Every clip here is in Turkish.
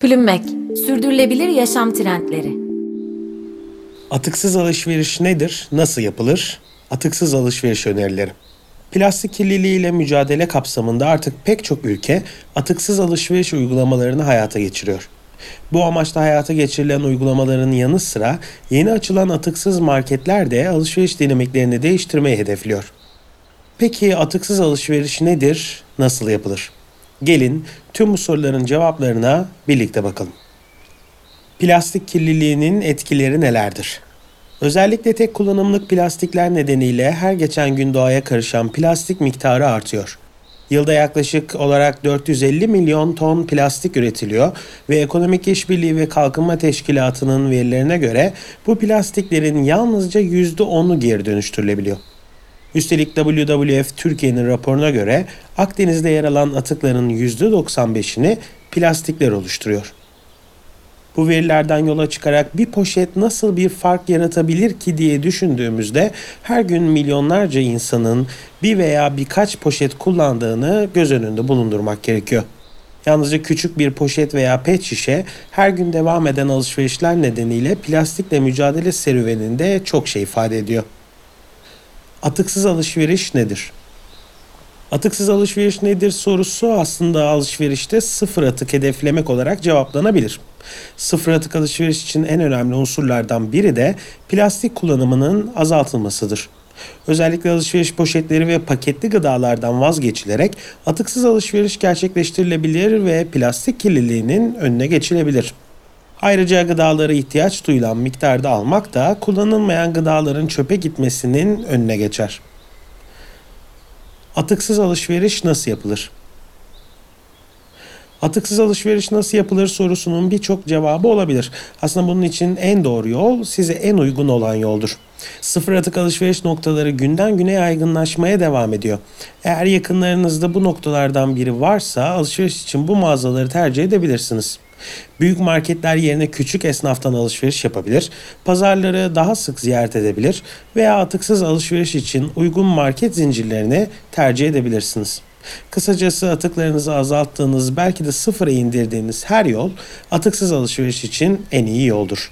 Plümmek, sürdürülebilir yaşam trendleri. Atıksız alışveriş nedir? Nasıl yapılır? Atıksız alışveriş önerileri. Plastik kirliliği ile mücadele kapsamında artık pek çok ülke atıksız alışveriş uygulamalarını hayata geçiriyor. Bu amaçla hayata geçirilen uygulamaların yanı sıra yeni açılan atıksız marketler de alışveriş dinamiklerini değiştirmeyi hedefliyor. Peki atıksız alışveriş nedir? Nasıl yapılır? Gelin tüm bu soruların cevaplarına birlikte bakalım. Plastik kirliliğinin etkileri nelerdir? Özellikle tek kullanımlık plastikler nedeniyle her geçen gün doğaya karışan plastik miktarı artıyor. Yılda yaklaşık olarak 450 milyon ton plastik üretiliyor ve Ekonomik İşbirliği ve Kalkınma Teşkilatı'nın verilerine göre bu plastiklerin yalnızca %10'u geri dönüştürülebiliyor. Üstelik WWF Türkiye'nin raporuna göre Akdeniz'de yer alan atıkların %95'ini plastikler oluşturuyor. Bu verilerden yola çıkarak bir poşet nasıl bir fark yaratabilir ki diye düşündüğümüzde her gün milyonlarca insanın bir veya birkaç poşet kullandığını göz önünde bulundurmak gerekiyor. Yalnızca küçük bir poşet veya pet şişe her gün devam eden alışverişler nedeniyle plastikle mücadele serüveninde çok şey ifade ediyor. Atıksız alışveriş nedir? Atıksız alışveriş nedir sorusu aslında alışverişte sıfır atık hedeflemek olarak cevaplanabilir. Sıfır atık alışveriş için en önemli unsurlardan biri de plastik kullanımının azaltılmasıdır. Özellikle alışveriş poşetleri ve paketli gıdalardan vazgeçilerek atıksız alışveriş gerçekleştirilebilir ve plastik kirliliğinin önüne geçilebilir. Ayrıca gıdaları ihtiyaç duyulan miktarda almak da kullanılmayan gıdaların çöpe gitmesinin önüne geçer. Atıksız alışveriş nasıl yapılır? Atıksız alışveriş nasıl yapılır sorusunun birçok cevabı olabilir. Aslında bunun için en doğru yol size en uygun olan yoldur. Sıfır atık alışveriş noktaları günden güne yaygınlaşmaya devam ediyor. Eğer yakınlarınızda bu noktalardan biri varsa alışveriş için bu mağazaları tercih edebilirsiniz. Büyük marketler yerine küçük esnaftan alışveriş yapabilir, pazarları daha sık ziyaret edebilir veya atıksız alışveriş için uygun market zincirlerini tercih edebilirsiniz. Kısacası atıklarınızı azalttığınız, belki de sıfıra indirdiğiniz her yol atıksız alışveriş için en iyi yoldur.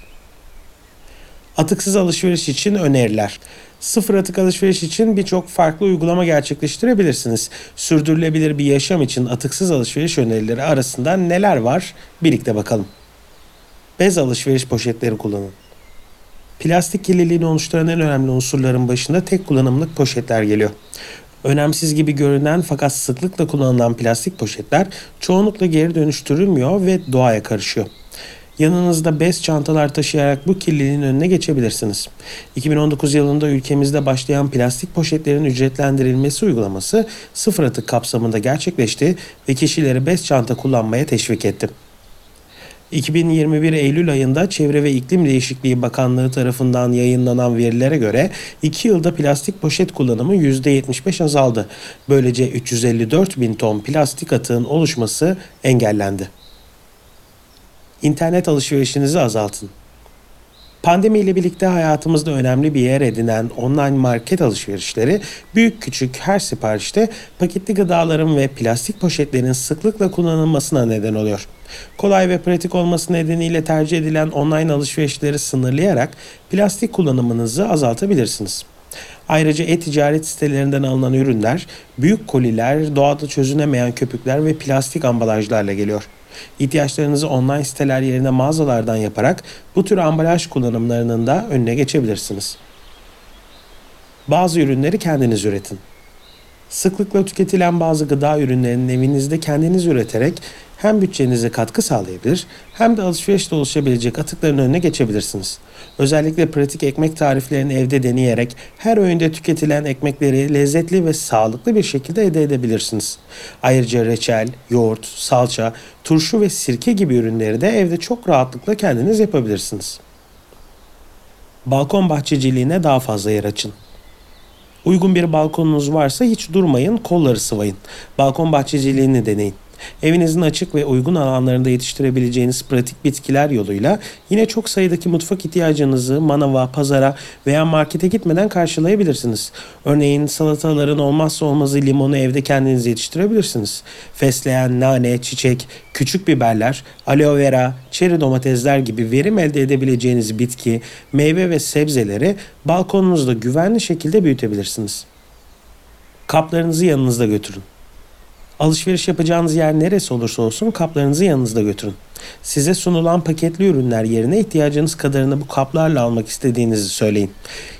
Atıksız alışveriş için öneriler. Sıfır atık alışveriş için birçok farklı uygulama gerçekleştirebilirsiniz. Sürdürülebilir bir yaşam için atıksız alışveriş önerileri arasında neler var? Birlikte bakalım. Bez alışveriş poşetleri kullanın. Plastik kirliliğini oluşturan en önemli unsurların başında tek kullanımlık poşetler geliyor. Önemsiz gibi görünen fakat sıklıkla kullanılan plastik poşetler çoğunlukla geri dönüştürülmüyor ve doğaya karışıyor. Yanınızda bez çantalar taşıyarak bu kirliliğin önüne geçebilirsiniz. 2019 yılında ülkemizde başlayan plastik poşetlerin ücretlendirilmesi uygulaması sıfır atık kapsamında gerçekleşti ve kişileri bez çanta kullanmaya teşvik etti. 2021 Eylül ayında Çevre ve İklim Değişikliği Bakanlığı tarafından yayınlanan verilere göre 2 yılda plastik poşet kullanımı %75 azaldı. Böylece 354 bin ton plastik atığın oluşması engellendi. İnternet alışverişinizi azaltın. Pandemi ile birlikte hayatımızda önemli bir yer edinen online market alışverişleri büyük küçük her siparişte paketli gıdaların ve plastik poşetlerin sıklıkla kullanılmasına neden oluyor. Kolay ve pratik olması nedeniyle tercih edilen online alışverişleri sınırlayarak plastik kullanımınızı azaltabilirsiniz. Ayrıca e-ticaret sitelerinden alınan ürünler büyük koliler, doğada çözünemeyen köpükler ve plastik ambalajlarla geliyor. İhtiyaçlarınızı online siteler yerine mağazalardan yaparak bu tür ambalaj kullanımlarının da önüne geçebilirsiniz. Bazı ürünleri kendiniz üretin. Sıklıkla tüketilen bazı gıda ürünlerinin evinizde kendiniz üreterek hem bütçenize katkı sağlayabilir hem de alışverişte oluşabilecek atıkların önüne geçebilirsiniz. Özellikle pratik ekmek tariflerini evde deneyerek her öğünde tüketilen ekmekleri lezzetli ve sağlıklı bir şekilde elde edebilirsiniz. Ayrıca reçel, yoğurt, salça, turşu ve sirke gibi ürünleri de evde çok rahatlıkla kendiniz yapabilirsiniz. Balkon bahçeciliğine daha fazla yer açın. Uygun bir balkonunuz varsa hiç durmayın, kolları sıvayın. Balkon bahçeciliğini deneyin. Evinizin açık ve uygun alanlarında yetiştirebileceğiniz pratik bitkiler yoluyla yine çok sayıdaki mutfak ihtiyacınızı manava, pazara veya markete gitmeden karşılayabilirsiniz. Örneğin salataların olmazsa olmazı limonu evde kendiniz yetiştirebilirsiniz. Fesleğen, nane, çiçek, küçük biberler, aloe vera, çeri domatesler gibi verim elde edebileceğiniz bitki, meyve ve sebzeleri balkonunuzda güvenli şekilde büyütebilirsiniz. Kaplarınızı yanınızda götürün. Alışveriş yapacağınız yer neresi olursa olsun kaplarınızı yanınızda götürün. Size sunulan paketli ürünler yerine ihtiyacınız kadarını bu kaplarla almak istediğinizi söyleyin.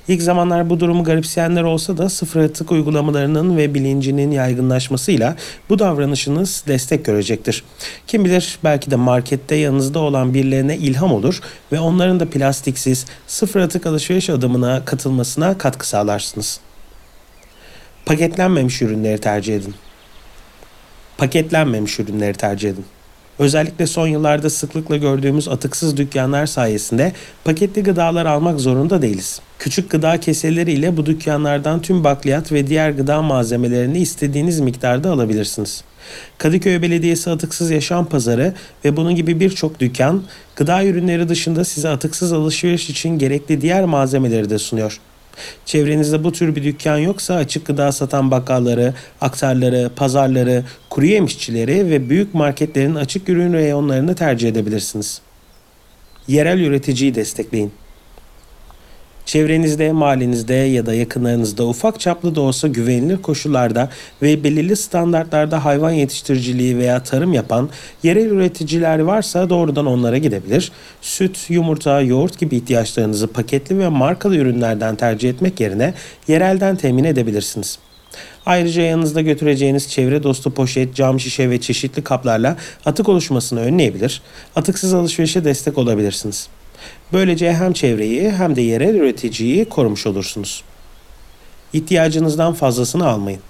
İlk zamanlar bu durumu garipseyenler olsa da sıfır atık uygulamalarının ve bilincinin yaygınlaşmasıyla bu davranışınız destek görecektir. Kim bilir belki de markette yanınızda olan birilerine ilham olur ve onların da plastiksiz sıfır atık alışveriş adımına katılmasına katkı sağlarsınız. Paketlenmemiş ürünleri tercih edin paketlenmemiş ürünleri tercih edin. Özellikle son yıllarda sıklıkla gördüğümüz atıksız dükkanlar sayesinde paketli gıdalar almak zorunda değiliz. Küçük gıda keseleriyle bu dükkanlardan tüm bakliyat ve diğer gıda malzemelerini istediğiniz miktarda alabilirsiniz. Kadıköy Belediyesi Atıksız Yaşam Pazarı ve bunun gibi birçok dükkan gıda ürünleri dışında size atıksız alışveriş için gerekli diğer malzemeleri de sunuyor. Çevrenizde bu tür bir dükkan yoksa açık gıda satan bakkalları, aktarları, pazarları, kuru yemişçileri ve büyük marketlerin açık ürün reyonlarını tercih edebilirsiniz. Yerel üreticiyi destekleyin. Çevrenizde, mahallenizde ya da yakınlarınızda ufak çaplı da olsa güvenilir koşullarda ve belirli standartlarda hayvan yetiştiriciliği veya tarım yapan yerel üreticiler varsa doğrudan onlara gidebilir. Süt, yumurta, yoğurt gibi ihtiyaçlarınızı paketli ve markalı ürünlerden tercih etmek yerine yerelden temin edebilirsiniz. Ayrıca yanınızda götüreceğiniz çevre dostu poşet, cam şişe ve çeşitli kaplarla atık oluşmasını önleyebilir, atıksız alışverişe destek olabilirsiniz. Böylece hem çevreyi hem de yerel üreticiyi korumuş olursunuz. İhtiyacınızdan fazlasını almayın.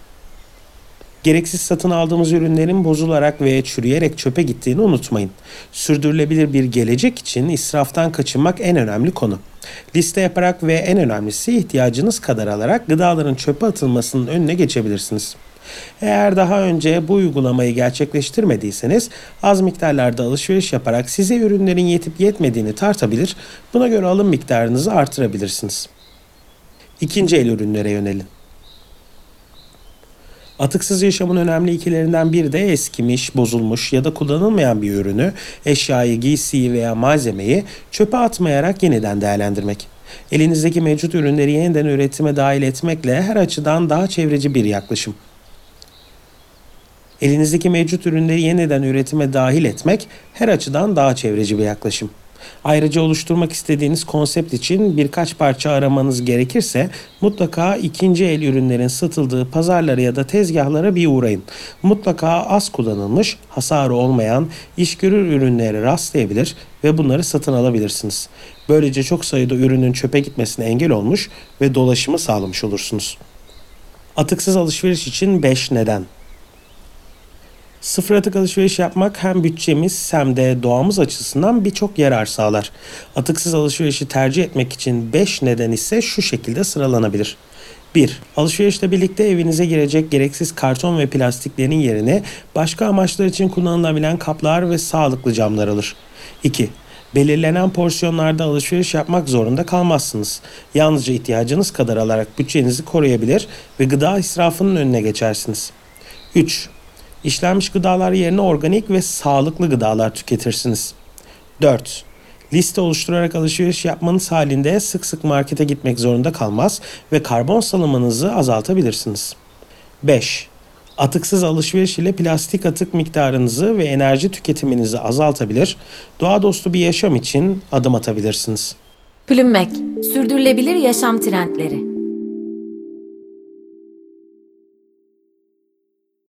Gereksiz satın aldığımız ürünlerin bozularak ve çürüyerek çöpe gittiğini unutmayın. Sürdürülebilir bir gelecek için israftan kaçınmak en önemli konu. Liste yaparak ve en önemlisi ihtiyacınız kadar alarak gıdaların çöpe atılmasının önüne geçebilirsiniz. Eğer daha önce bu uygulamayı gerçekleştirmediyseniz az miktarlarda alışveriş yaparak size ürünlerin yetip yetmediğini tartabilir, buna göre alım miktarınızı artırabilirsiniz. İkinci el ürünlere yönelin. Atıksız yaşamın önemli ikilerinden biri de eskimiş, bozulmuş ya da kullanılmayan bir ürünü, eşyayı, giysiyi veya malzemeyi çöpe atmayarak yeniden değerlendirmek. Elinizdeki mevcut ürünleri yeniden üretime dahil etmekle her açıdan daha çevreci bir yaklaşım. Elinizdeki mevcut ürünleri yeniden üretime dahil etmek her açıdan daha çevreci bir yaklaşım. Ayrıca oluşturmak istediğiniz konsept için birkaç parça aramanız gerekirse mutlaka ikinci el ürünlerin satıldığı pazarlara ya da tezgahlara bir uğrayın. Mutlaka az kullanılmış, hasarı olmayan, iş görür ürünlere rastlayabilir ve bunları satın alabilirsiniz. Böylece çok sayıda ürünün çöpe gitmesine engel olmuş ve dolaşımı sağlamış olursunuz. Atıksız alışveriş için 5 neden Sıfır atık alışveriş yapmak hem bütçemiz hem de doğamız açısından birçok yarar sağlar. Atıksız alışverişi tercih etmek için 5 neden ise şu şekilde sıralanabilir. 1. Alışverişle birlikte evinize girecek gereksiz karton ve plastiklerin yerine başka amaçlar için kullanılabilen kaplar ve sağlıklı camlar alır. 2. Belirlenen porsiyonlarda alışveriş yapmak zorunda kalmazsınız. Yalnızca ihtiyacınız kadar alarak bütçenizi koruyabilir ve gıda israfının önüne geçersiniz. 3. İşlenmiş gıdalar yerine organik ve sağlıklı gıdalar tüketirsiniz. 4. Liste oluşturarak alışveriş yapmanız halinde sık sık markete gitmek zorunda kalmaz ve karbon salımınızı azaltabilirsiniz. 5. Atıksız alışveriş ile plastik atık miktarınızı ve enerji tüketiminizi azaltabilir, doğa dostu bir yaşam için adım atabilirsiniz. Plümmek, sürdürülebilir yaşam trendleri.